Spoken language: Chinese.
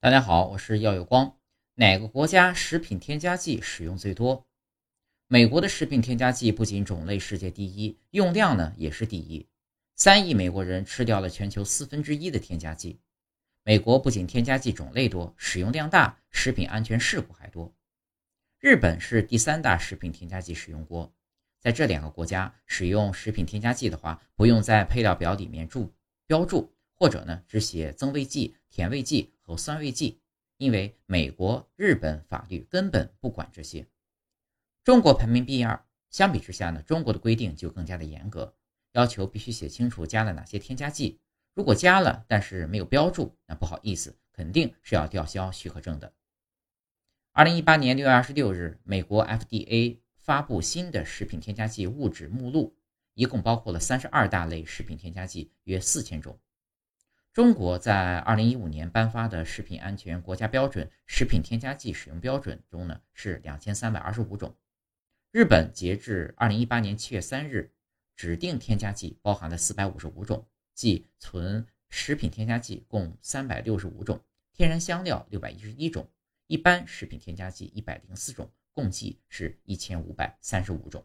大家好，我是耀有光。哪个国家食品添加剂使用最多？美国的食品添加剂不仅种类世界第一，用量呢也是第一。三亿美国人吃掉了全球四分之一的添加剂。美国不仅添加剂种类多，使用量大，食品安全事故还多。日本是第三大食品添加剂使用国。在这两个国家使用食品添加剂的话，不用在配料表里面注标注，或者呢只写增味剂、甜味剂。和酸味剂，因为美国、日本法律根本不管这些。中国排名第二，相比之下呢，中国的规定就更加的严格，要求必须写清楚加了哪些添加剂。如果加了，但是没有标注，那不好意思，肯定是要吊销许可证的。二零一八年六月二十六日，美国 FDA 发布新的食品添加剂物质目录，一共包括了三十二大类食品添加剂，约四千种。中国在二零一五年颁发的食品安全国家标准食品添加剂使用标准中呢是两千三百二十五种。日本截至二零一八年七月三日，指定添加剂包含了四百五十五种，即纯食品添加剂共三百六十五种，天然香料六百一十一种，一般食品添加剂一百零四种，共计是一千五百三十五种。